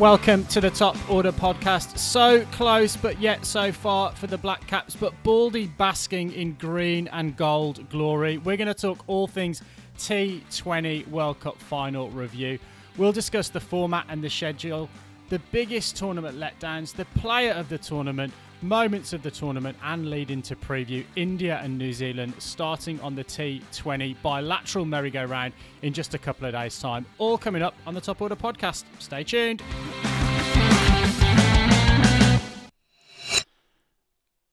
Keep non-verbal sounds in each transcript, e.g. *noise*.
Welcome to the Top Order podcast. So close, but yet so far for the Black Caps, but Baldy basking in green and gold glory. We're going to talk all things T20 World Cup final review. We'll discuss the format and the schedule, the biggest tournament letdowns, the player of the tournament, moments of the tournament, and lead into preview India and New Zealand starting on the T20 bilateral merry-go-round in just a couple of days' time. All coming up on the Top Order podcast. Stay tuned.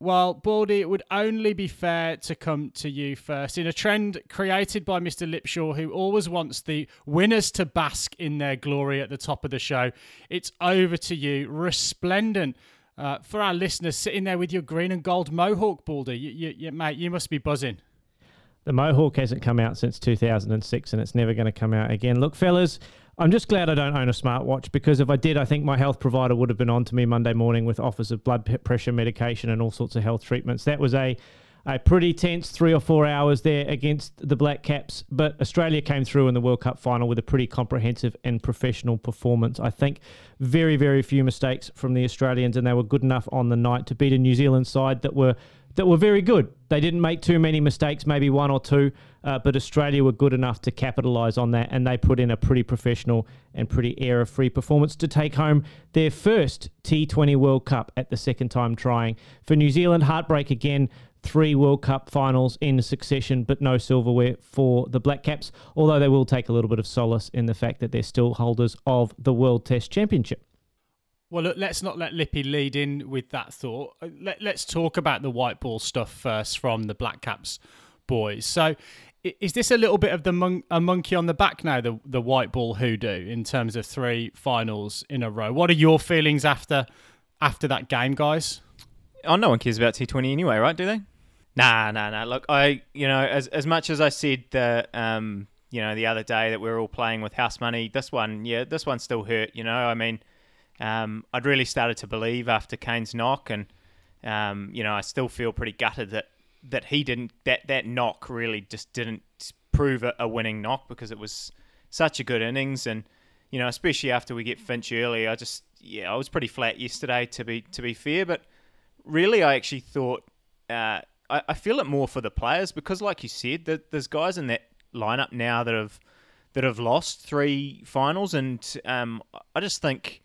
Well, Baldy, it would only be fair to come to you first. In a trend created by Mr. Lipshaw, who always wants the winners to bask in their glory at the top of the show, it's over to you. Resplendent. Uh, for our listeners sitting there with your green and gold mohawk, Baldy, you, you, you, mate, you must be buzzing. The mohawk hasn't come out since 2006 and it's never going to come out again. Look, fellas, I'm just glad I don't own a smartwatch because if I did, I think my health provider would have been on to me Monday morning with offers of blood pressure medication and all sorts of health treatments. That was a a pretty tense three or four hours there against the Black Caps, but Australia came through in the World Cup final with a pretty comprehensive and professional performance. I think very, very few mistakes from the Australians, and they were good enough on the night to beat a New Zealand side that were that were very good. They didn't make too many mistakes, maybe one or two, uh, but Australia were good enough to capitalise on that, and they put in a pretty professional and pretty error free performance to take home their first T20 World Cup at the second time trying. For New Zealand, heartbreak again. Three World Cup finals in succession, but no silverware for the Black Caps, although they will take a little bit of solace in the fact that they're still holders of the World Test Championship. Well, look, let's not let Lippy lead in with that thought. Uh, let, us talk about the white ball stuff first from the Black Caps boys. So, is this a little bit of the mon- a monkey on the back now, the the white ball hoodoo in terms of three finals in a row? What are your feelings after after that game, guys? Oh, no one cares about T20 anyway, right? Do they? Nah, nah, nah. Look, I you know as as much as I said the um you know the other day that we are all playing with house money, this one, yeah, this one still hurt. You know, I mean um, I'd really started to believe after Kane's knock, and um, you know, I still feel pretty gutted that that he didn't that that knock really just didn't prove a, a winning knock because it was such a good innings, and you know, especially after we get Finch early, I just yeah, I was pretty flat yesterday to be to be fair, but really, I actually thought. Uh, I, I feel it more for the players because, like you said, that there's guys in that lineup now that have that have lost three finals, and um, I just think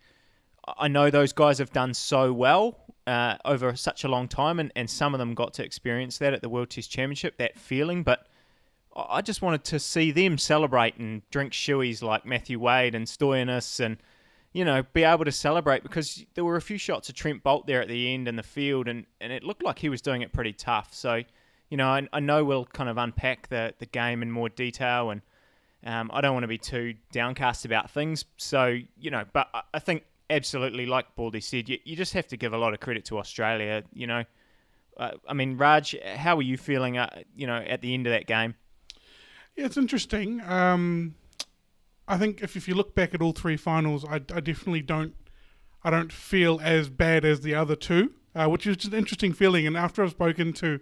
I know those guys have done so well uh, over such a long time, and, and some of them got to experience that at the World Test Championship, that feeling. But I just wanted to see them celebrate and drink shoeies like Matthew Wade and Stoinis and, you know, be able to celebrate because there were a few shots of Trent Boult there at the end in the field, and, and it looked like he was doing it pretty tough. So, you know, I, I know we'll kind of unpack the, the game in more detail, and um, I don't want to be too downcast about things. So, you know, but I think absolutely, like Baldy said, you, you just have to give a lot of credit to Australia. You know, uh, I mean, Raj, how were you feeling? Uh, you know, at the end of that game. Yeah, it's interesting. Um, I think if, if you look back at all three finals, I, I definitely don't, I don't feel as bad as the other two, uh, which is an interesting feeling. And after I've spoken to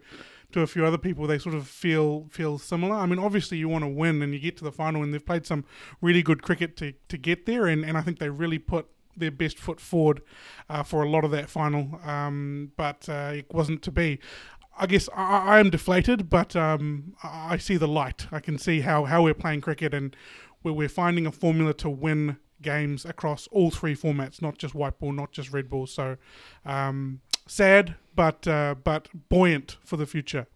to a few other people, they sort of feel feel similar. I mean, obviously you want to win and you get to the final, and they've played some really good cricket to, to get there, and, and I think they really put their best foot forward uh, for a lot of that final, um, but uh, it wasn't to be. I guess I, I am deflated, but um, I see the light. I can see how, how we're playing cricket and where we're finding a formula to win games across all three formats, not just white ball, not just red ball. So um, sad, but uh, but buoyant for the future.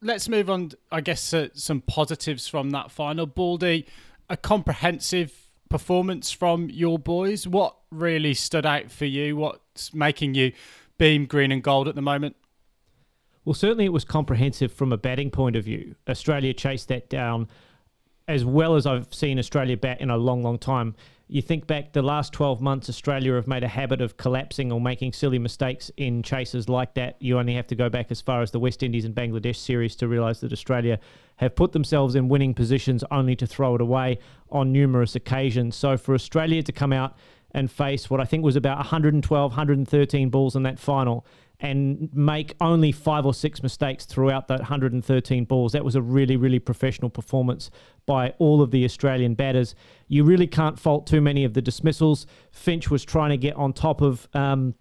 Let's move on. I guess uh, some positives from that final. Baldy, a comprehensive performance from your boys. What really stood out for you? What's making you beam green and gold at the moment? Well, certainly it was comprehensive from a batting point of view. Australia chased that down as well as I've seen Australia bat in a long, long time you think back the last 12 months, Australia have made a habit of collapsing or making silly mistakes in chases like that. You only have to go back as far as the West Indies and Bangladesh series to realise that Australia have put themselves in winning positions only to throw it away on numerous occasions. So for Australia to come out and face what I think was about 112, 113 balls in that final and make only five or six mistakes throughout that 113 balls. That was a really, really professional performance by all of the Australian batters. You really can't fault too many of the dismissals. Finch was trying to get on top of um,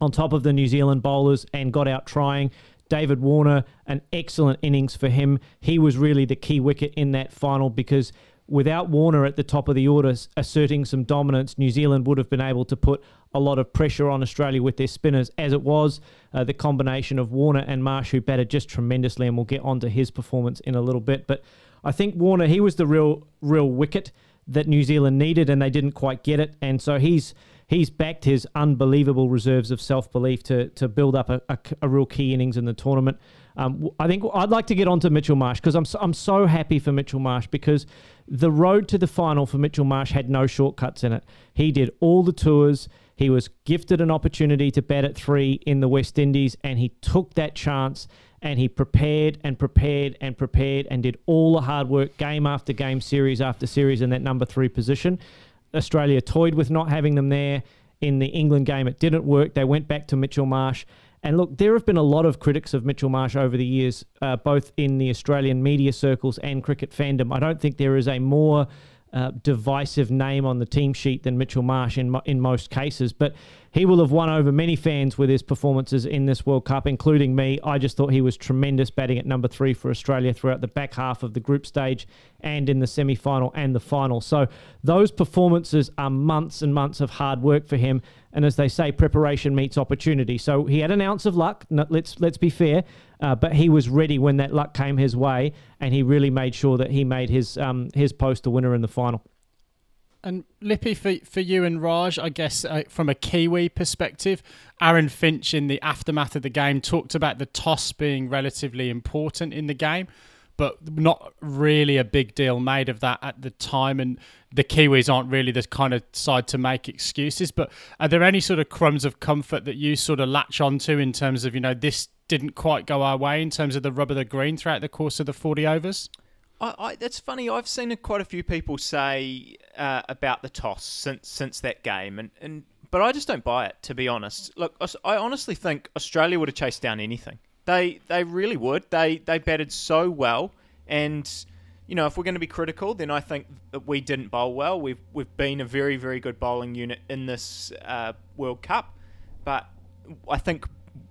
on top of the New Zealand bowlers and got out trying. David Warner, an excellent innings for him. He was really the key wicket in that final because without Warner at the top of the order asserting some dominance, New Zealand would have been able to put a lot of pressure on Australia with their spinners. As it was, uh, the combination of Warner and Marsh, who batted just tremendously, and we'll get onto his performance in a little bit. But I think Warner, he was the real, real wicket that New Zealand needed, and they didn't quite get it. And so he's he's backed his unbelievable reserves of self belief to to build up a, a, a, real key innings in the tournament. Um, I think I'd like to get on to Mitchell Marsh because I'm so, I'm so happy for Mitchell Marsh because the road to the final for Mitchell Marsh had no shortcuts in it. He did all the tours. He was gifted an opportunity to bat at three in the West Indies, and he took that chance and he prepared and prepared and prepared and did all the hard work game after game, series after series in that number three position. Australia toyed with not having them there in the England game. It didn't work. They went back to Mitchell Marsh. And look, there have been a lot of critics of Mitchell Marsh over the years, uh, both in the Australian media circles and cricket fandom. I don't think there is a more uh, divisive name on the team sheet than Mitchell Marsh in mo- in most cases, but he will have won over many fans with his performances in this World Cup, including me. I just thought he was tremendous batting at number three for Australia throughout the back half of the group stage and in the semi final and the final. So those performances are months and months of hard work for him. And as they say, preparation meets opportunity. So he had an ounce of luck. let's let's be fair, uh, but he was ready when that luck came his way, and he really made sure that he made his um, his post a winner in the final. And Lippy, for, for you and Raj, I guess uh, from a Kiwi perspective, Aaron Finch in the aftermath of the game talked about the toss being relatively important in the game, but not really a big deal made of that at the time. And the Kiwis aren't really the kind of side to make excuses. But are there any sort of crumbs of comfort that you sort of latch onto in terms of, you know, this didn't quite go our way in terms of the rub of the green throughout the course of the 40 overs? I, I, that's funny. I've seen quite a few people say uh, about the toss since since that game, and, and but I just don't buy it. To be honest, look, I honestly think Australia would have chased down anything. They they really would. They they batted so well, and you know if we're going to be critical, then I think that we didn't bowl well. We've we've been a very very good bowling unit in this uh, World Cup, but I think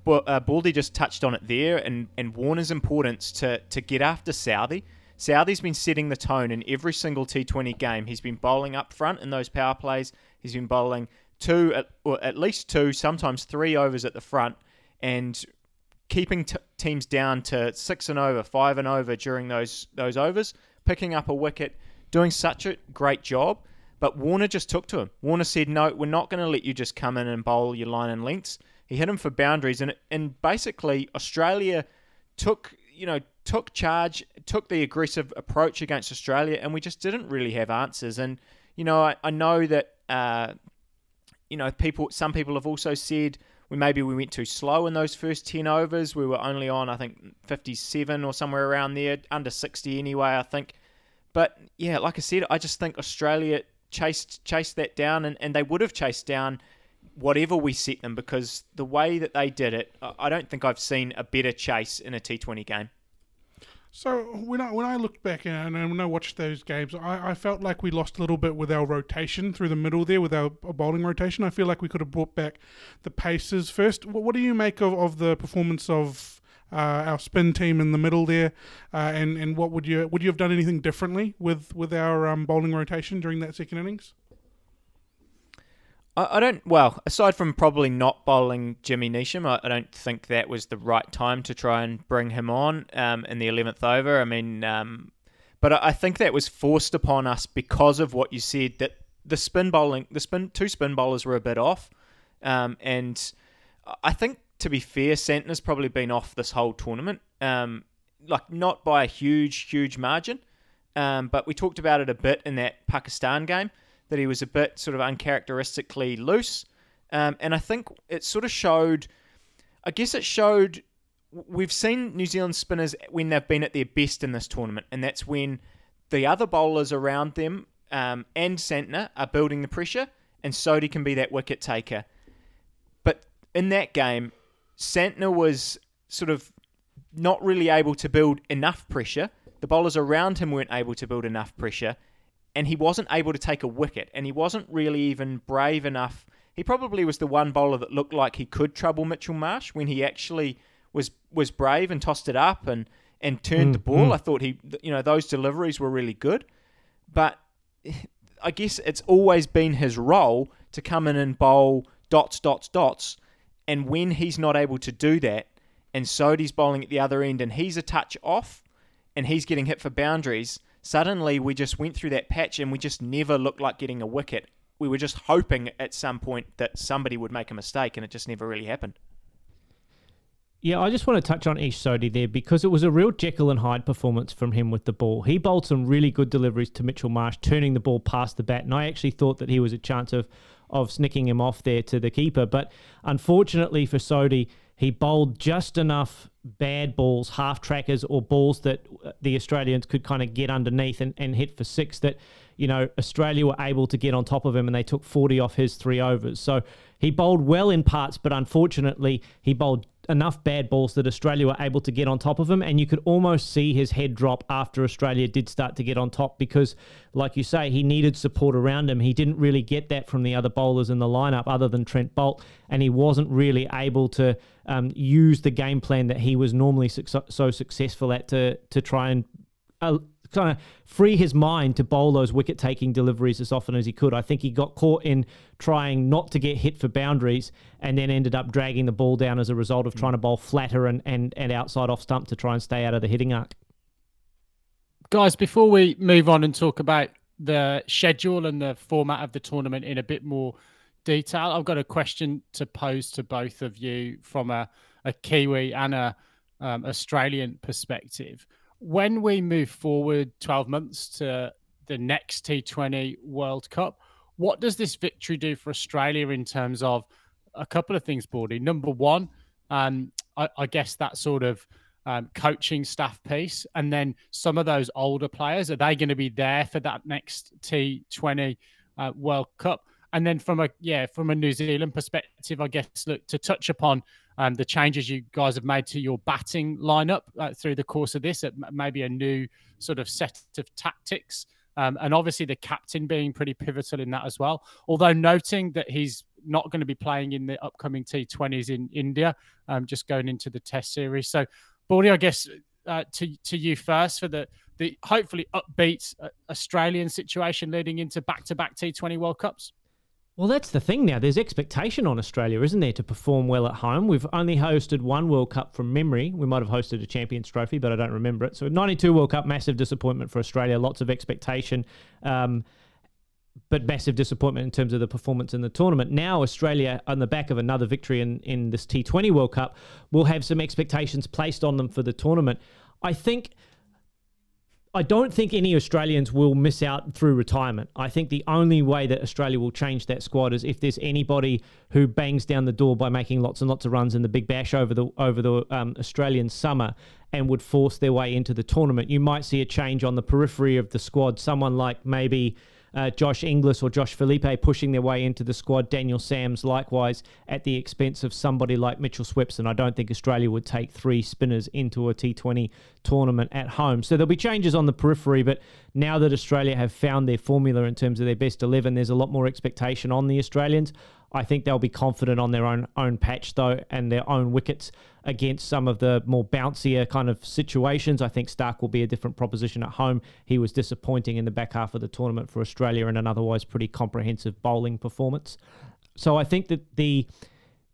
uh, Baldy just touched on it there, and, and Warner's importance to to get after Southee Southee's been setting the tone in every single T20 game. He's been bowling up front in those power plays. He's been bowling two, or at least two, sometimes three overs at the front, and keeping t- teams down to six and over, five and over during those those overs, picking up a wicket, doing such a great job. But Warner just took to him. Warner said, "No, we're not going to let you just come in and bowl your line and lengths." He hit him for boundaries, and and basically Australia took you know took charge, took the aggressive approach against Australia, and we just didn't really have answers. And you know, I, I know that uh, you know people. Some people have also said we maybe we went too slow in those first ten overs. We were only on I think fifty seven or somewhere around there, under sixty anyway. I think. But yeah, like I said, I just think Australia chased chased that down, and, and they would have chased down whatever we set them because the way that they did it, I don't think I've seen a better chase in a T20 game. So when I when I looked back and, when I watched those games, I, I felt like we lost a little bit with our rotation through the middle there with our bowling rotation. I feel like we could have brought back the paces first. What, what do you make of, of the performance of uh, our spin team in the middle there? Uh, and and what would you would you have done anything differently with with our um, bowling rotation during that second innings? I, I don't. Well, aside from probably not bowling Jimmy Neesham, I, I, don't think that was the right time to try and bring him on um, in the eleventh over. I mean, um, but I, I think that was forced upon us because of what you said that the spin bowling, the spin two spin bowlers were a bit off, um, and I think to be fair, Santner's probably been off this whole tournament, um, like not by a huge, huge margin. Um, but we talked about it a bit in that Pakistan game that he was a bit sort of uncharacteristically loose. Um, and I think it sort of showed, I guess it showed, we've seen New Zealand spinners when they've been at their best in this tournament, and that's when the other bowlers around them um, and Santner are building the pressure, and Sodhi can be that wicket taker. But in that game, Santner was sort of not really able to build enough pressure. The bowlers around him weren't able to build enough pressure, and he wasn't able to take a wicket, and he wasn't really even brave enough. He probably was the one bowler that looked like he could trouble Mitchell Marsh when he actually was was brave and tossed it up and and turned Mm, the ball. mm. I thought he, you know, those deliveries were really good, but *laughs* I guess it's always been his role to come in and bowl dots, dots, dots, and when he's not able to do that, and Sodhi's bowling at the other end, and he's a touch off, and he's getting hit for boundaries. Suddenly, we just went through that patch, and we just never looked like getting a wicket. We were just hoping at some point that somebody would make a mistake, and it just never really happened. Yeah, I just want to touch on Ish Sodhi there because it was a real Jekyll and Hyde performance from him with the ball. He bowled some really good deliveries to Mitchell Marsh, turning the ball past the bat, and I actually thought that he was a chance of of snicking him off there to the keeper. But unfortunately for Sodhi, he bowled just enough bad balls, half trackers, or balls that uh, the Australians could kind of get underneath and, and hit for six that, you know, Australia were able to get on top of him and they took 40 off his three overs. So he bowled well in parts, but unfortunately, he bowled enough bad balls that Australia were able to get on top of him. And you could almost see his head drop after Australia did start to get on top because, like you say, he needed support around him. He didn't really get that from the other bowlers in the lineup other than Trent Boult. And he wasn't really able to um, use the game plan that he was normally suc- so successful at to, to try and. Uh, kind of free his mind to bowl those wicket taking deliveries as often as he could. I think he got caught in trying not to get hit for boundaries and then ended up dragging the ball down as a result of trying to bowl flatter and, and, and outside off stump to try and stay out of the hitting arc. Guys, before we move on and talk about the schedule and the format of the tournament in a bit more detail, I've got a question to pose to both of you from a, a Kiwi and a um, Australian perspective. When we move forward 12 months to the next T20 World Cup, what does this victory do for Australia in terms of a couple of things, Bordy? Number one, um, I, I guess that sort of um, coaching staff piece, and then some of those older players are they going to be there for that next T20 uh, World Cup? And then from a yeah from a New Zealand perspective, I guess look to touch upon um, the changes you guys have made to your batting lineup uh, through the course of this, maybe a new sort of set of tactics. Um, and obviously the captain being pretty pivotal in that as well. Although noting that he's not going to be playing in the upcoming T20s in India, um, just going into the Test series. So, Bordy, I guess uh, to to you first for the the hopefully upbeat uh, Australian situation leading into back to back T20 World Cups. Well, that's the thing now. There's expectation on Australia, isn't there, to perform well at home? We've only hosted one World Cup from memory. We might have hosted a Champions Trophy, but I don't remember it. So, 92 World Cup, massive disappointment for Australia. Lots of expectation, um, but massive disappointment in terms of the performance in the tournament. Now, Australia, on the back of another victory in, in this T20 World Cup, will have some expectations placed on them for the tournament. I think. I don't think any Australians will miss out through retirement. I think the only way that Australia will change that squad is if there's anybody who bangs down the door by making lots and lots of runs in the Big Bash over the over the um, Australian summer and would force their way into the tournament. You might see a change on the periphery of the squad. Someone like maybe uh, Josh Inglis or Josh Philippe pushing their way into the squad. Daniel Sams likewise at the expense of somebody like Mitchell Swepson. I don't think Australia would take three spinners into a T20 tournament at home. So there'll be changes on the periphery, but now that Australia have found their formula in terms of their best 11, there's a lot more expectation on the Australians. I think they'll be confident on their own own patch though, and their own wickets against some of the more bouncier kind of situations. I think Stark will be a different proposition at home. He was disappointing in the back half of the tournament for Australia in an otherwise pretty comprehensive bowling performance. So I think that the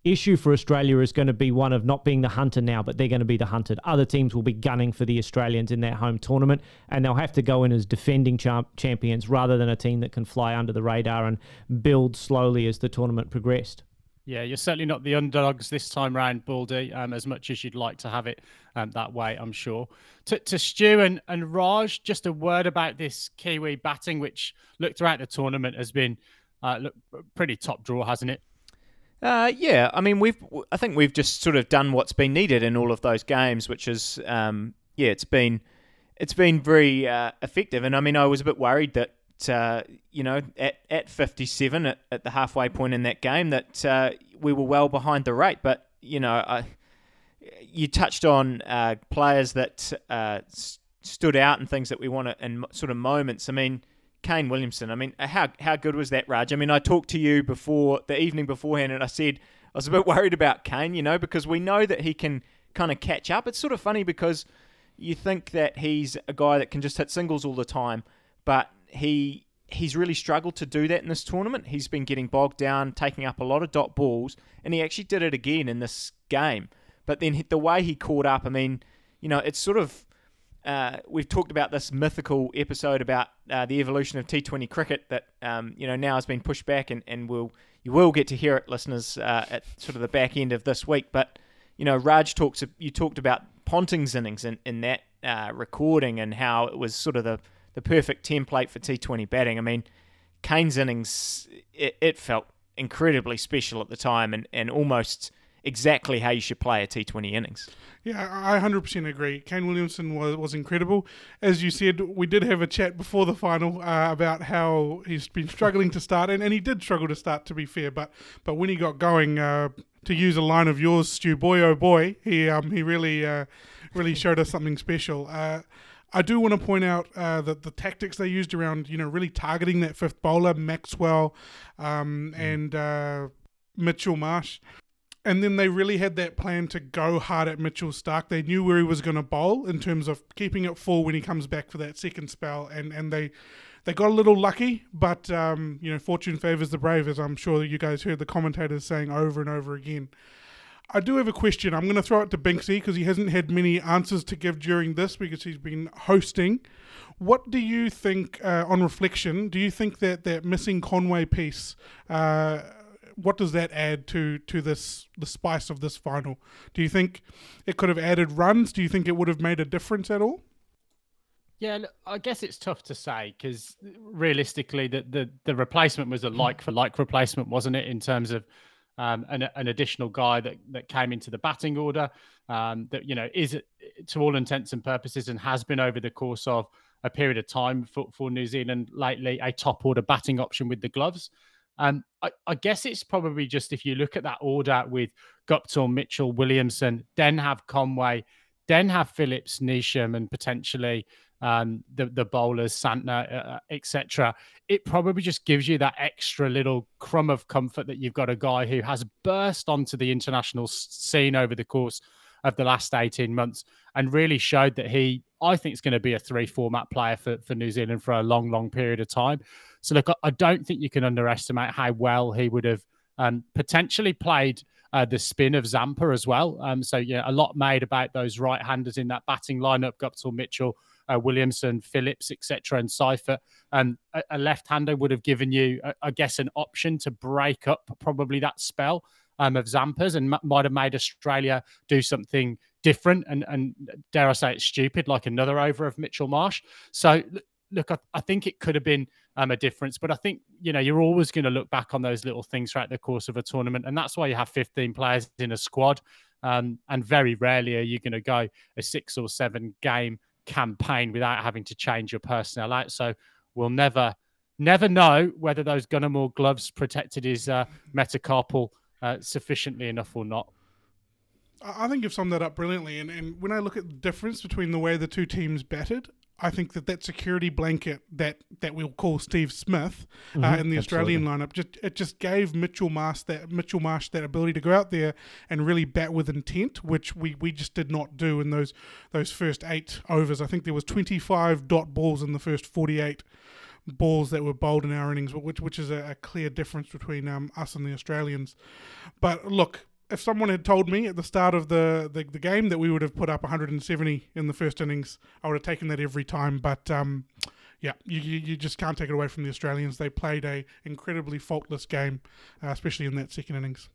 issue for Australia is going to be one of not being the hunter now, but they're going to be the hunted. Other teams will be gunning for the Australians in their home tournament, and they'll have to go in as defending champ- champions rather than a team that can fly under the radar and build slowly as the tournament progressed. Yeah, you're certainly not the underdogs this time round, Baldy, um, as much as you'd like to have it um, that way, I'm sure. To, to Stu and, and Raj, just a word about this Kiwi batting, which looked throughout the tournament has been uh, look, pretty top draw, hasn't it? Uh, yeah, I mean, we've I think we've just sort of done what's been needed in all of those games, which is um, yeah, it's been it's been very uh, effective. And I mean, I was a bit worried that uh, you know, at, at 57 at, at the halfway point in that game, that uh, we were well behind the rate. But, you know, I, you touched on uh, players that uh, stood out and things that we want to, and sort of moments. I mean, Kane Williamson. I mean, uh, how how good was that, Raj? I mean, I talked to you before the evening beforehand, and I said I was a bit *laughs* worried about Kane, you know, because we know that he can kind of catch up. It's sort of funny because you think that he's a guy that can just hit singles all the time, but he he's really struggled to do that in this tournament. He's been getting bogged down, taking up a lot of dot balls, and he actually did it again in this game. But then the way he caught up, I mean, you know, it's sort of uh, we've talked about this mythical episode about uh, the evolution of T20 cricket that um, you know now has been pushed back, and, and will you will get to hear it, listeners, uh, at sort of the back end of this week. But you know, Raj talks. You talked about Ponting's innings in, in that uh, recording and how it was sort of the the perfect template for T20 batting. I mean, Kane's innings it, it felt incredibly special at the time, and and almost exactly how you should play a T20 innings. Yeah, I 100% agree. Kane Williamson was, was incredible. As you said, we did have a chat before the final uh, about how he's been struggling to start, and, and he did struggle to start, to be fair. But but when he got going, uh, to use a line of yours, Stu, boy oh boy, he um, he really uh, really showed us something special. Uh, I do want to point out uh, that the tactics they used around, you know, really targeting that fifth bowler, Maxwell, um, mm. and uh, Mitchell Marsh and then they really had that plan to go hard at Mitchell Stark. They knew where he was going to bowl in terms of keeping it full when he comes back for that second spell, and and they they got a little lucky, but um, you know, fortune favors the brave, as I'm sure that you guys heard the commentators saying over and over again. I do have a question. I'm going to throw it to Binksy because he hasn't had many answers to give during this because he's been hosting. What do you think, uh, on reflection, do you think that that missing Conway piece uh, what does that add to to this the spice of this final? Do you think it could have added runs? Do you think it would have made a difference at all? Yeah, I guess it's tough to say because realistically, the, the the replacement was a like for like replacement, wasn't it? In terms of um, an, an additional guy that that came into the batting order, um, that you know is to all intents and purposes and has been over the course of a period of time for, for New Zealand lately a top order batting option with the gloves. Um, I, I, guess it's probably just if you look at that order with Guptill, Mitchell, Williamson, then have Conway, then have Phillips, Neesham, and potentially um, the the bowlers, Santner, uh, uh etc. It probably just gives you that extra little crumb of comfort that you've got a guy who has burst onto the international scene over the course of the last 18 months and really showed that he, I think, is going to be a three format player for, for New Zealand for a long, long period of time. So, look, I don't think you can underestimate how well he would have um, potentially played uh, the spin of Zampa as well. Um, so, yeah, a lot made about those right handers in that batting lineup Guptill, Mitchell, uh, Williamson, Phillips, etc., and Seifert. Um, a, a left hander would have given you, I, I guess, an option to break up probably that spell. Um, of Zampas and m- might have made Australia do something different and, and dare I say it's stupid, like another over of Mitchell Marsh. So look, I, I think it could have been um, a difference. But I think you know you're always going to look back on those little things throughout the course of a tournament, and that's why you have 15 players in a squad. Um, and very rarely are you going to go a six or seven game campaign without having to change your personnel out. So we'll never, never know whether those Gunn & Moore gloves protected his uh, metacarpal uh, sufficiently enough or not. I think you've summed that up brilliantly. And, and when I look at the difference between the way the two teams batted, I think that that security blanket that, that we'll call Steve Smith uh, mm-hmm, in the Australian lineup just it just gave Mitchell Marsh that Mitchell Marsh that ability to go out there and really bat with intent, which we, we just did not do in those those first eight overs. I think there was twenty five dot balls in the first forty eight balls that were bowled in our innings, which which is a, a clear difference between um, us and the Australians. But look, if someone had told me at the start of the, the, the, game that we would have put up 170 in the first innings, I would have taken that every time. But um, yeah, you, you just can't take it away from the Australians. They played a incredibly faultless game, uh, especially in that second innings.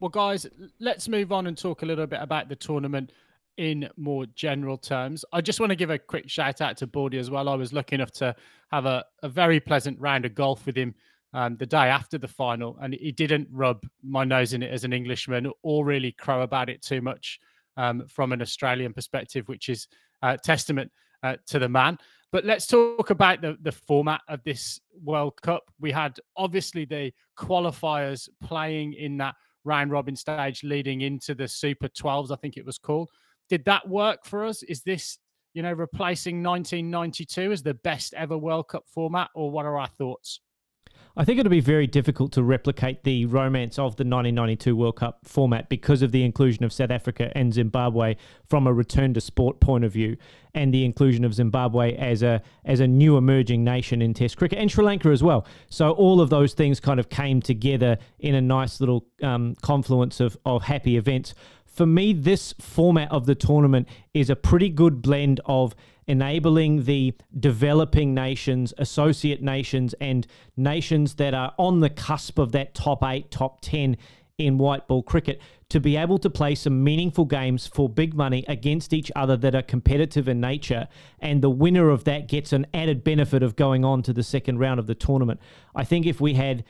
Well, guys, let's move on and talk a little bit about the tournament in more general terms. I just want to give a quick shout out to Baldy as well. I was lucky enough to have a, a very pleasant round of golf with him um, the day after the final, and he didn't rub my nose in it as an Englishman or really crow about it too much um, from an Australian perspective, which is testament uh, to the man. But let's talk about the, the format of this World Cup. We had obviously the qualifiers playing in that round robin stage leading into the Super 12s, I think it was called. Did that work for us? Is this, you know, replacing 1992 as the best ever World Cup format, or what are our thoughts? I think it'll be very difficult to replicate the romance of the 1992 World Cup format because of the inclusion of South Africa and Zimbabwe from a return to sport point of view, and the inclusion of Zimbabwe as a as a new emerging nation in Test cricket and Sri Lanka as well. So all of those things kind of came together in a nice little um, confluence of of happy events. For me, this format of the tournament is a pretty good blend of enabling the developing nations, associate nations, and nations that are on the cusp of that top eight, top 10 in white ball cricket to be able to play some meaningful games for big money against each other that are competitive in nature. And the winner of that gets an added benefit of going on to the second round of the tournament. I think if we had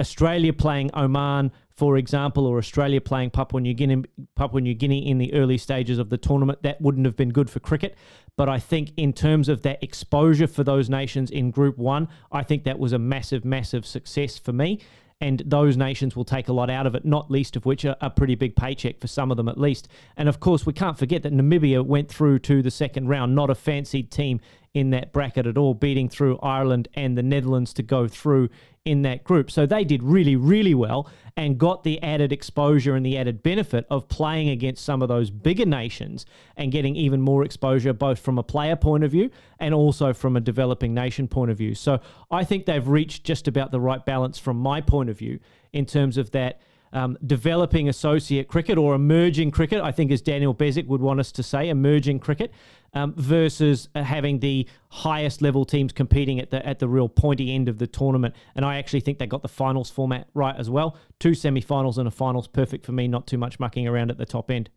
Australia playing Oman, for example, or Australia playing Papua New Guinea, Papua New Guinea in the early stages of the tournament, that wouldn't have been good for cricket. But I think in terms of that exposure for those nations in Group One, I think that was a massive, massive success for me and those nations will take a lot out of it, not least of which are a pretty big paycheck for some of them at least. And of course, we can't forget that Namibia went through to the second round, not a fancied team in that bracket at all, beating through Ireland and the Netherlands to go through in that group. So they did really, really well and got the added exposure and the added benefit of playing against some of those bigger nations and getting even more exposure, both from a player point of view and also from a developing nation point of view. So I think they've reached just about the right balance from my point of view in terms of that um, developing associate cricket or emerging cricket, I think, as Daniel Bezic would want us to say, emerging cricket, um, versus uh, having the highest level teams competing at the at the real pointy end of the tournament. And I actually think they got the finals format right as well. Two semi-finals and a finals, perfect for me. Not too much mucking around at the top end.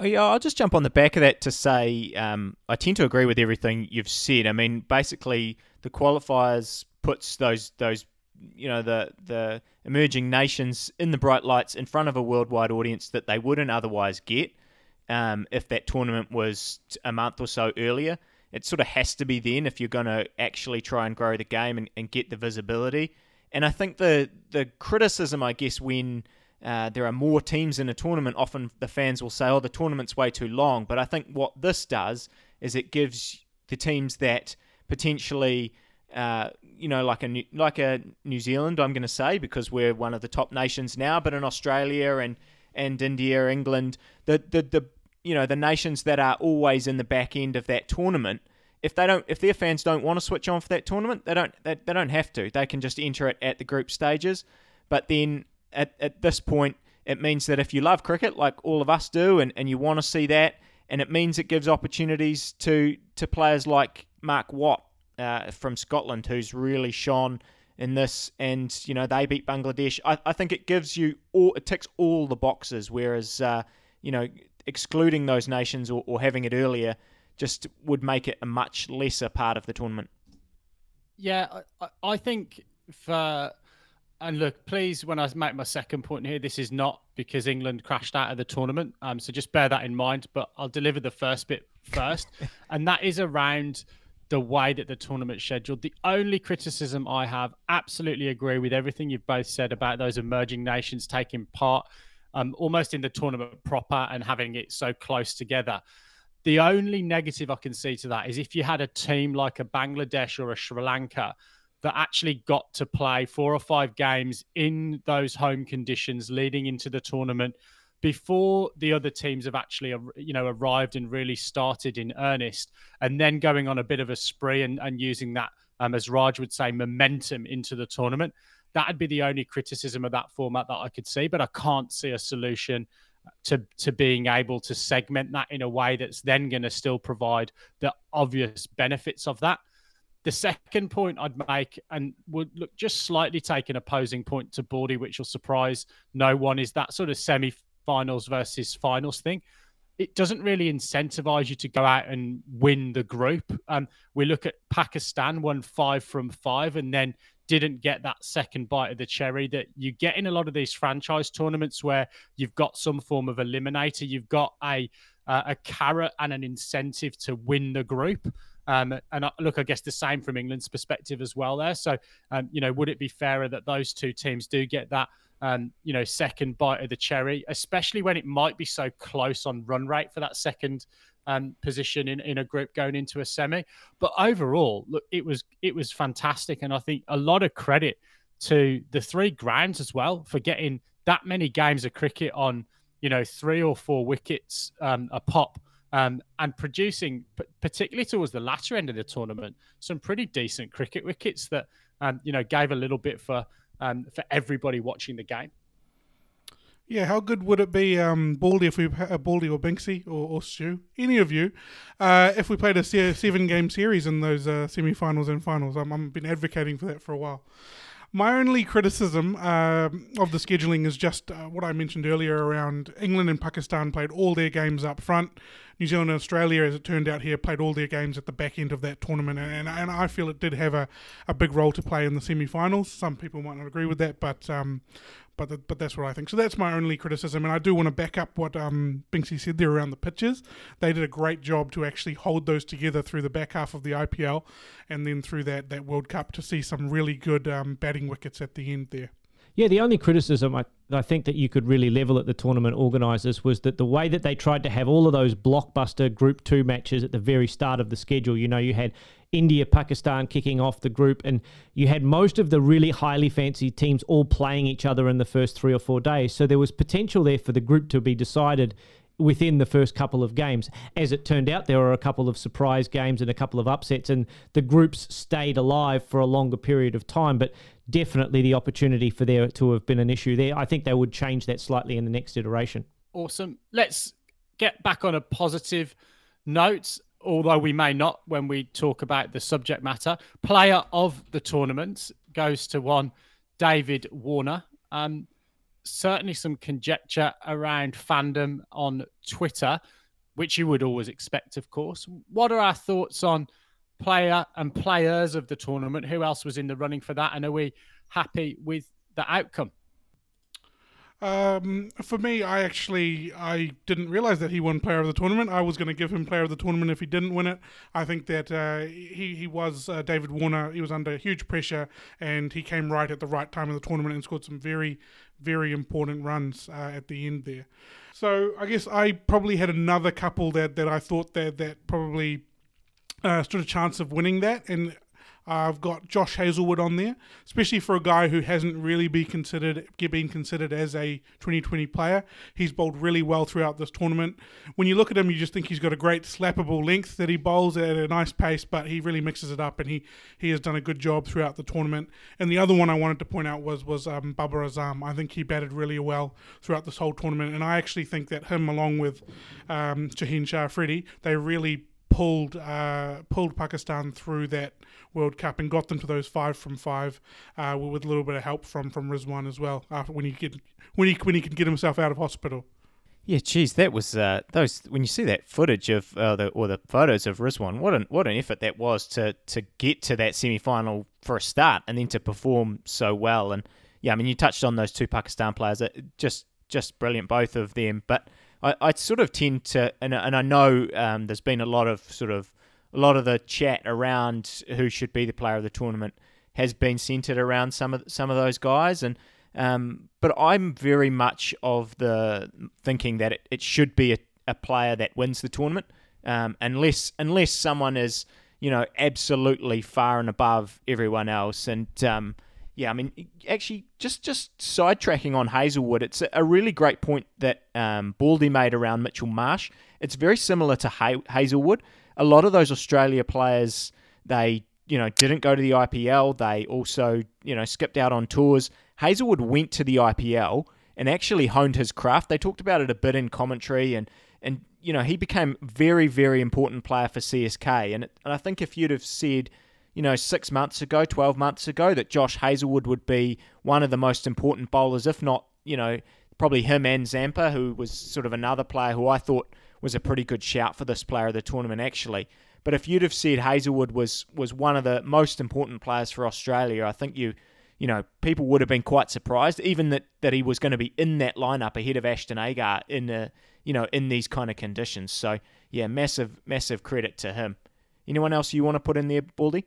Yeah, I'll just jump on the back of that to say um, I tend to agree with everything you've said. I mean, basically, the qualifiers puts those those you know the the emerging nations in the bright lights in front of a worldwide audience that they wouldn't otherwise get um, if that tournament was a month or so earlier. It sort of has to be then if you're going to actually try and grow the game and, and get the visibility. And I think the the criticism, I guess, when uh, there are more teams in a tournament, often the fans will say, "Oh, the tournament's way too long." But I think what this does is it gives the teams that potentially uh, you know, like a New, like a New Zealand, I'm going to say because we're one of the top nations now, but in Australia and and India, England, the the the you know the nations that are always in the back end of that tournament, if they don't, if their fans don't want to switch on for that tournament, they don't they, they don't have to. They can just enter it at the group stages. But then at at this point, it means that if you love cricket like all of us do, and, and you want to see that, and it means it gives opportunities to to players like Mark Watt uh, from Scotland who's really shone in this, and you know they beat Bangladesh. I, I think it gives you all it ticks all the boxes, whereas uh, you know excluding those nations or, or having it earlier just would make it a much lesser part of the tournament. Yeah, I, I think for and look, please, when I make my second point here, this is not because England crashed out of the tournament. Um, so just bear that in mind. But I'll deliver the first bit first, *laughs* and that is around the way that the tournament's scheduled. The only criticism I have, absolutely agree with everything you've both said about those emerging nations taking part um, almost in the tournament proper and having it so close together. The only negative I can see to that is if you had a team like a Bangladesh or a Sri Lanka that actually got to play four or five games in those home conditions leading into the tournament before the other teams have actually you know arrived and really started in earnest and then going on a bit of a spree and, and using that um, as raj would say momentum into the tournament that'd be the only criticism of that format that i could see but i can't see a solution to to being able to segment that in a way that's then going to still provide the obvious benefits of that the second point I'd make, and would look just slightly take an opposing point to Baldy, which will surprise no one, is that sort of semi finals versus finals thing. It doesn't really incentivize you to go out and win the group. Um, we look at Pakistan won five from five and then didn't get that second bite of the cherry that you get in a lot of these franchise tournaments where you've got some form of eliminator, you've got a uh, a carrot and an incentive to win the group. Um, and look, I guess the same from England's perspective as well there. So, um, you know, would it be fairer that those two teams do get that, um, you know, second bite of the cherry, especially when it might be so close on run rate for that second um, position in, in a group going into a semi? But overall, look, it was it was fantastic, and I think a lot of credit to the three grounds as well for getting that many games of cricket on, you know, three or four wickets um, a pop um, and producing, particularly towards the latter end of the tournament, some pretty decent cricket wickets that um, you know gave a little bit for um, for everybody watching the game. Yeah, how good would it be, um, Baldy, if we uh, Baldy or Binksy or, or Stu, any of you, uh, if we played a seven game series in those uh, semi-finals and finals? I'm, I've been advocating for that for a while. My only criticism uh, of the scheduling is just uh, what I mentioned earlier around England and Pakistan played all their games up front. New Zealand and Australia, as it turned out here, played all their games at the back end of that tournament, and, and I feel it did have a, a big role to play in the semi-finals. Some people might not agree with that, but um, but the, but that's what I think. So that's my only criticism, and I do want to back up what um, Binksy said there around the pitches. They did a great job to actually hold those together through the back half of the IPL, and then through that that World Cup to see some really good um, batting wickets at the end there. Yeah, the only criticism I, I think that you could really level at the tournament organisers was that the way that they tried to have all of those blockbuster Group 2 matches at the very start of the schedule, you know, you had India, Pakistan kicking off the group, and you had most of the really highly fancy teams all playing each other in the first three or four days. So there was potential there for the group to be decided within the first couple of games. As it turned out, there were a couple of surprise games and a couple of upsets, and the groups stayed alive for a longer period of time. But definitely the opportunity for there to have been an issue there. I think they would change that slightly in the next iteration. Awesome. Let's get back on a positive note, although we may not when we talk about the subject matter. Player of the tournament goes to one David Warner. Um, certainly some conjecture around fandom on Twitter, which you would always expect, of course. What are our thoughts on player and players of the tournament? Who else was in the running for that? And are we happy with the outcome? Um, for me, I actually I didn't realize that he won Player of the Tournament. I was going to give him Player of the Tournament if he didn't win it. I think that uh, he he was uh, David Warner. He was under huge pressure, and he came right at the right time of the tournament and scored some very very important runs uh, at the end there. So I guess I probably had another couple that, that I thought that that probably uh, stood a chance of winning that, and I've got Josh Hazlewood on there, especially for a guy who hasn't really been considered been considered as a 2020 player. He's bowled really well throughout this tournament. When you look at him, you just think he's got a great slappable length that he bowls at a nice pace, but he really mixes it up and he he has done a good job throughout the tournament. And the other one I wanted to point out was was um, Babar Azam. I think he batted really well throughout this whole tournament, and I actually think that him along with um, Shaheen Shah Afridi, they really pulled uh, pulled Pakistan through that World Cup and got them to those five from five uh, with a little bit of help from from Rizwan as well. After when he get when he when he can get himself out of hospital. Yeah, geez, that was uh, those when you see that footage of uh, the or the photos of Rizwan, what an what an effort that was to to get to that semi final for a start and then to perform so well. And yeah, I mean, you touched on those two Pakistan players, just just brilliant, both of them. But I, I sort of tend to, and, and I know um, there's been a lot of sort of a lot of the chat around who should be the player of the tournament has been centered around some of some of those guys, and um, but I'm very much of the thinking that it, it should be a, a player that wins the tournament, um, unless unless someone is you know absolutely far and above everyone else, and um, yeah, I mean, actually, just just sidetracking on Hazlewood, it's a really great point that um, Baldy made around Mitchell Marsh. It's very similar to ha- Hazlewood. A lot of those Australia players, they you know didn't go to the IPL. They also you know skipped out on tours. Hazlewood went to the IPL and actually honed his craft. They talked about it a bit in commentary, and and you know he became very very important player for CSK. And, it, and I think if you'd have said you know, six months ago, 12 months ago, that Josh Hazlewood would be one of the most important bowlers, if not, you know, probably him and Zampa, who was sort of another player who I thought was a pretty good shout for this player of the tournament, actually. But if you'd have said Hazlewood was was one of the most important players for Australia, I think you, you know, people would have been quite surprised, even that, that he was going to be in that lineup ahead of Ashton Agar in the, you know, in these kind of conditions. So yeah, massive massive credit to him. Anyone else you want to put in there, Baldy?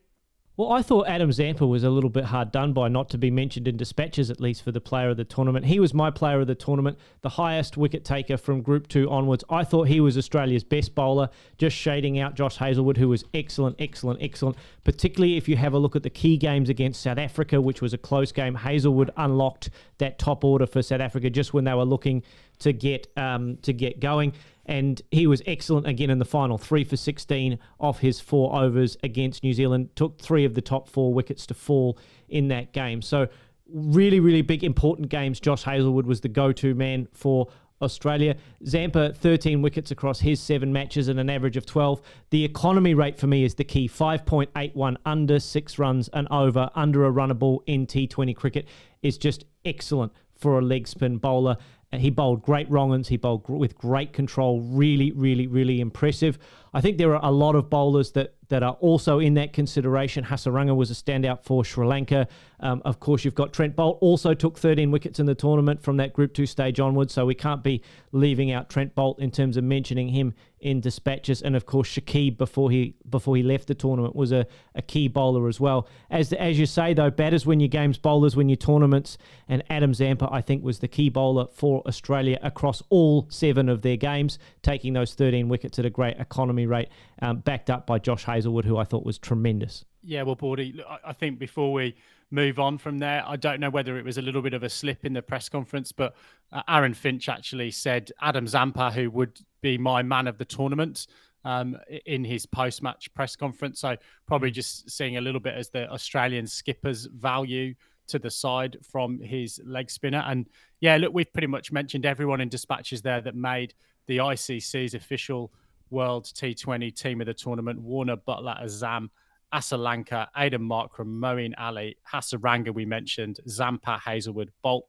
Well, I thought Adam Zampa was a little bit hard done by not to be mentioned in dispatches, at least for the player of the tournament. He was my player of the tournament, the highest wicket taker from Group 2 onwards. I thought he was Australia's best bowler, just shading out Josh Hazlewood, who was excellent, excellent, excellent. Particularly if you have a look at the key games against South Africa, which was a close game. Hazlewood unlocked that top order for South Africa just when they were looking to get um, to get going and he was excellent again in the final. Three for 16 off his four overs against New Zealand. Took three of the top four wickets to fall in that game. So, really, really big, important games. Josh Hazlewood was the go to man for Australia. Zampa, 13 wickets across his seven matches and an average of 12. The economy rate for me is the key 5.81 under six runs and over, under a runnable in T20 cricket is just excellent for a leg spin bowler. He bowled great wrong He bowled with great control. Really, really, really impressive. I think there are a lot of bowlers that that are also in that consideration. Hasaranga was a standout for Sri Lanka. Um, of course, you've got Trent Boult also took 13 wickets in the tournament from that Group 2 stage onwards, so we can't be leaving out Trent Boult in terms of mentioning him in dispatches. And of course, Shakib, before he before he left the tournament, was a, a key bowler as well. As as you say, though, batters win your games, bowlers win your tournaments, and Adam Zampa, I think, was the key bowler for Australia across all seven of their games, taking those 13 wickets at a great economy rate, um, backed up by Josh Hazlewood Hazlewood, who I thought was tremendous. Yeah, well, Baldy, I think before we move on from there, I don't know whether it was a little bit of a slip in the press conference, but uh, Aaron Finch actually said Adam Zampa, who would be my man of the tournament, um, in his post-match press conference. So probably just seeing a little bit as the Australian skipper's value to the side from his leg spinner. And yeah, look, we've pretty much mentioned everyone in dispatches there that made the ICC's official World T20 team of the tournament Warner, Buttler Azam, Asalanka, Aiden Markram, Moeen Ali, Hasaranga, we mentioned, Zampa, Hazlewood, Boult,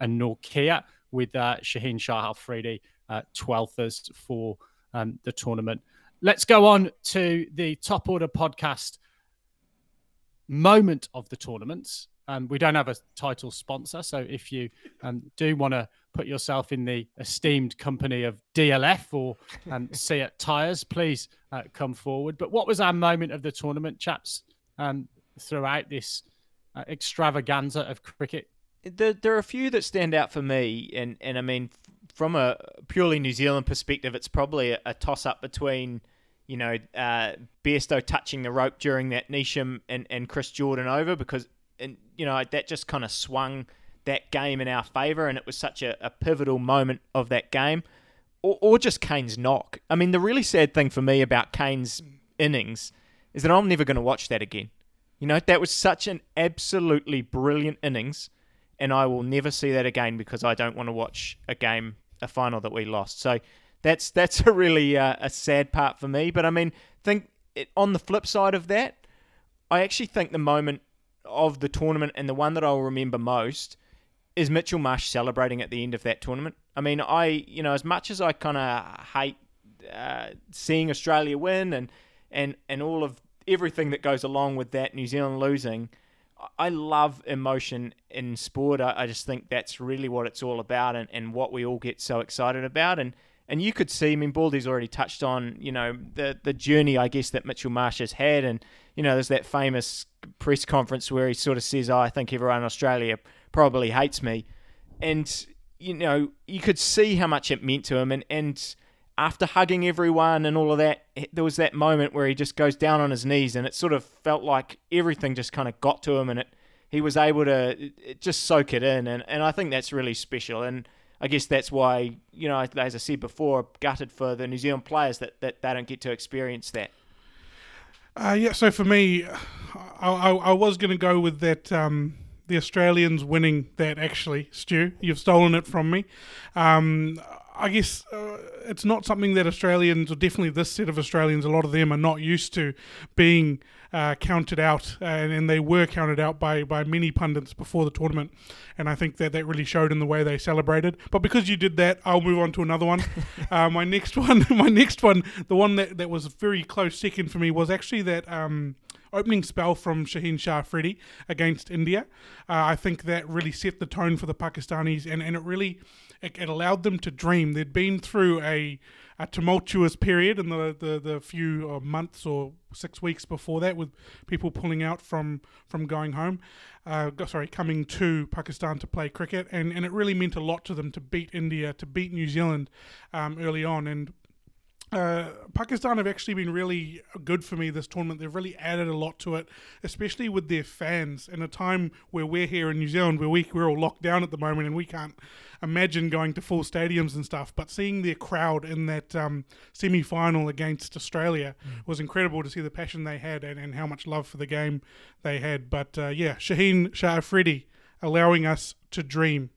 and Nortje, with uh, Shaheen Shah Afridi, uh, 12th for um, the tournament. Let's go on to the top order podcast moment of the tournaments. Um, we don't have a title sponsor, so if you um, do want to put yourself in the esteemed company of DLF or um, *laughs* Seat Tires, please uh, come forward. But what was our moment of the tournament, chaps, um, throughout this uh, extravaganza of cricket? There, there are a few that stand out for me, and, and I mean, from a purely New Zealand perspective, it's probably a, a toss up between, you know, uh, Bairstow touching the rope during that Neesham and, and Chris Jordan over because, and you know, that just kind of swung that game in our favour, and it was such a, a pivotal moment of that game, or, or just Kane's knock. I mean, the really sad thing for me about Kane's innings is that I'm never going to watch that again. You know, that was such an absolutely brilliant innings, and I will never see that again because I don't want to watch a game, a final that we lost. So that's that's *laughs* a really uh, a sad part for me. But I mean, think it, on the flip side of that, I actually think the moment of the tournament and the one that I'll remember most is Mitchell Marsh celebrating at the end of that tournament? I mean, I you know as much as I kind of hate uh, seeing Australia win and and and all of everything that goes along with that New Zealand losing, I love emotion in sport. I, I just think that's really what it's all about and, and what we all get so excited about and. And you could see, I mean, Baldy's already touched on, you know, the the journey, I guess, that Mitchell Marsh has had. And, you know, there's that famous press conference where he sort of says, oh, I think everyone in Australia probably hates me. And, you know, you could see how much it meant to him. And, and after hugging everyone and all of that, there was that moment where he just goes down on his knees and it sort of felt like everything just kind of got to him and it he was able to just soak it in. And, and I think that's really special. And I guess that's why, you know, as I said before, gutted for the New Zealand players that, that they don't get to experience that. Uh, yeah, so for me, I, I, I was going to go with that um, the Australians winning that. Actually, Stu, you've stolen it from me. Um, I guess uh, it's not something that Australians, or definitely this set of Australians, a lot of them are not used to being uh, counted out, and, and, they were counted out by, by many pundits before the tournament. And I think that that really showed in the way they celebrated. But because you did that, I'll move on to another one. *laughs* uh, my next one, *laughs* my next one, the one that, that was very close second for me was actually that. Um, opening spell from Shaheen Shah Afridi against India. Uh, I think that really set the tone for the Pakistanis, and, and it really it, it allowed them to dream. They'd been through a a tumultuous period in the the, the few uh, months or six weeks before that, with people pulling out from from going home, uh, sorry, coming to Pakistan to play cricket, and and it really meant a lot to them to beat India, to beat New Zealand um, early on, and uh, Pakistan have actually been really good for me this tournament. They've really added a lot to it, especially with their fans. In a time where we're here in New Zealand, where we, we're all locked down at the moment and we can't imagine going to full stadiums and stuff, but seeing their crowd in that um, semi final against Australia mm. was incredible to see the passion they had and, and how much love for the game they had. But uh, yeah, Shaheen Shah Afridi allowing us to dream.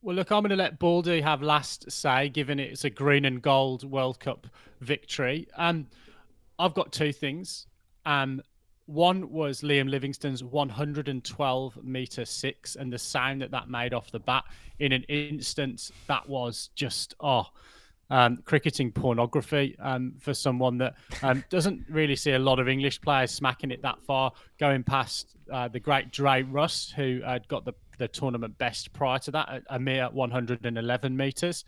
Well, look, I'm going to let Baldy have last say, given it's a green and gold World Cup victory. Um, I've got two things. Um, one was Liam Livingstone's 112 meter six, and the sound that that made off the bat in an instant that was just oh, um, cricketing pornography um, for someone that um, doesn't really see a lot of English players smacking it that far, going past uh, the great Dre Russ, who had got the the tournament best prior to that, a mere 111 meters.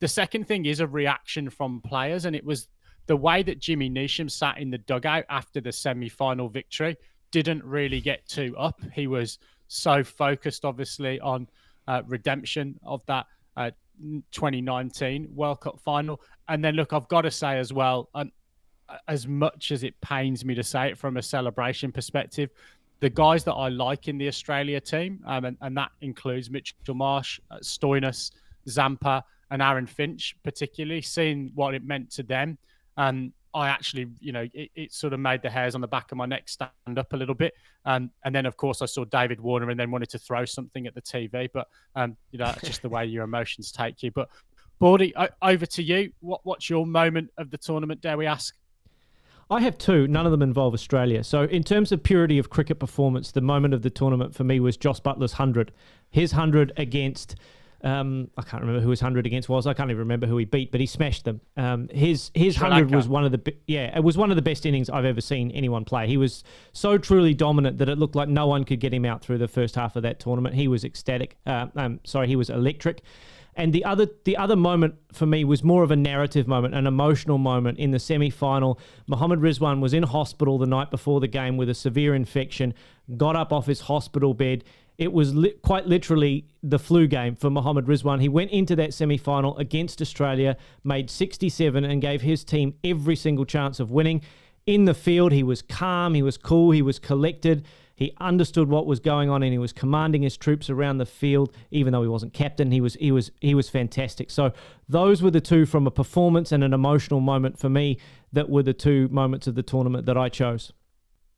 The second thing is a reaction from players, and it was the way that Jimmy Neesham sat in the dugout after the semi-final victory. Didn't really get too up. He was so focused, obviously, on uh, redemption of that uh, 2019 World Cup final. And then, look, I've got to say as well, and as much as it pains me to say it from a celebration perspective, the guys that I like in the Australia team, um, and, and, that includes Mitchell Marsh, uh, Stoinis, Zampa, and Aaron Finch, particularly, seeing what it meant to them. And I actually, you know, it, it, sort of made the hairs on the back of my neck stand up a little bit. Um, and then, of course, I saw David Warner and then wanted to throw something at the TV. But, um, you know, that's just the way your emotions take you. But, Baldy, over to you. What, what's your moment of the tournament, dare we ask? I have two. None of them involve Australia. So, in terms of purity of cricket performance, the moment of the tournament for me was Jos Buttler's 100. His 100 against, um, I can't remember who his 100 against was. I can't even remember who he beat, but he smashed them. Um, his his 100 was one of the, yeah, it was one of the best innings I've ever seen anyone play. He was so truly dominant that it looked like no one could get him out through the first half of that tournament. He was ecstatic. Uh, um, sorry, he was electric. And the other the other moment for me was more of a narrative moment, an emotional moment in the semi final. Mohammad Rizwan was in hospital the night before the game with a severe infection, got up off his hospital bed. It was li- quite literally the flu game for Mohammad Rizwan. He went into that semi final against Australia, made 67, and gave his team every single chance of winning. In the field, he was calm, he was cool, he was collected. He understood what was going on and he was commanding his troops around the field, even though he wasn't captain. He was he was he was fantastic. So those were the two from a performance and an emotional moment for me that were the two moments of the tournament that I chose.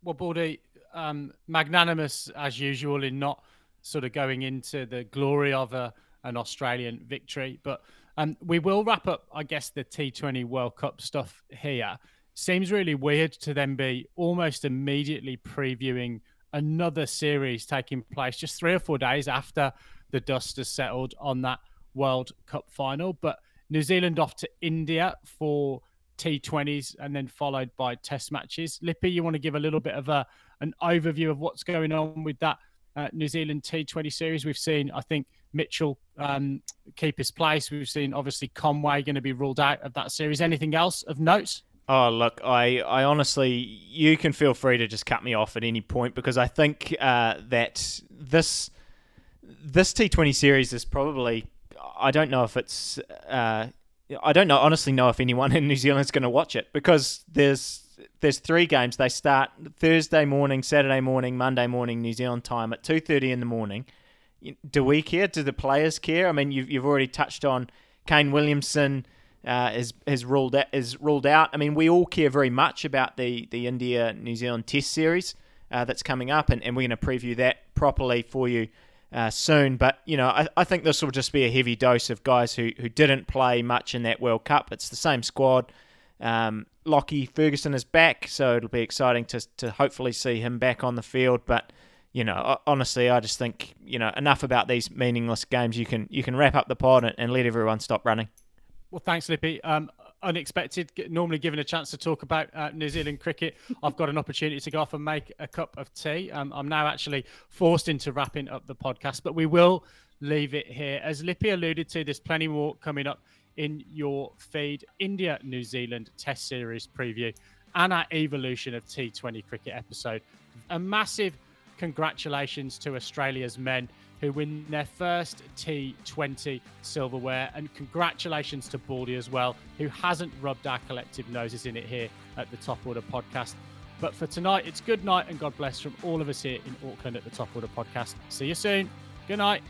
Well, Baldy, um, magnanimous as usual in not sort of going into the glory of a, an Australian victory, but um, we will wrap up, I guess, the T20 World Cup stuff here. Seems really weird to then be almost immediately previewing another series taking place just three or four days after the dust has settled on that World Cup final. But New Zealand off to India for T20s and then followed by Test matches. Lippy, you want to give a little bit of a an overview of what's going on with that uh, New Zealand T20 series? We've seen, I think, Mitchell um, keep his place. We've seen obviously Conway going to be ruled out of that series. Anything else of note? Oh, look, I, I honestly, you can feel free to just cut me off at any point because I think uh, that this this T20 series is probably, I don't know if it's, uh, I don't know honestly know if anyone *laughs* in New Zealand is going to watch it because there's there's three games. They start Thursday morning, Saturday morning, Monday morning, New Zealand time at two thirty in the morning. Do we care? Do the players care? I mean, you've you've already touched on Kane Williamson uh, is is ruled out, is ruled out. I mean, we all care very much about the the India New Zealand Test series uh, that's coming up, and, and we're going to preview that properly for you uh, soon. But you know, I, I think this will just be a heavy dose of guys who who didn't play much in that World Cup. It's the same squad. Um, Lockie Ferguson is back, so it'll be exciting to to hopefully see him back on the field. But you know, honestly, I just think you know enough about these meaningless games. You can you can wrap up the pod and, and let everyone stop running. Well, thanks, Lippy. Um, unexpected. Normally given a chance to talk about uh, New Zealand cricket, I've got an opportunity to go off and make a cup of tea. Um, I'm now actually forced into wrapping up the podcast, but we will leave it here. As Lippy alluded to, there's plenty more coming up in your feed. India New Zealand Test Series preview and our evolution of T20 cricket episode. A massive congratulations to Australia's men who win their first T20 silverware, and congratulations to Baldy as well, who hasn't rubbed our collective noses in it here at the Top Order podcast. But for tonight, it's good night and God bless from all of us here in Auckland at the Top Order podcast. See you soon. Good night.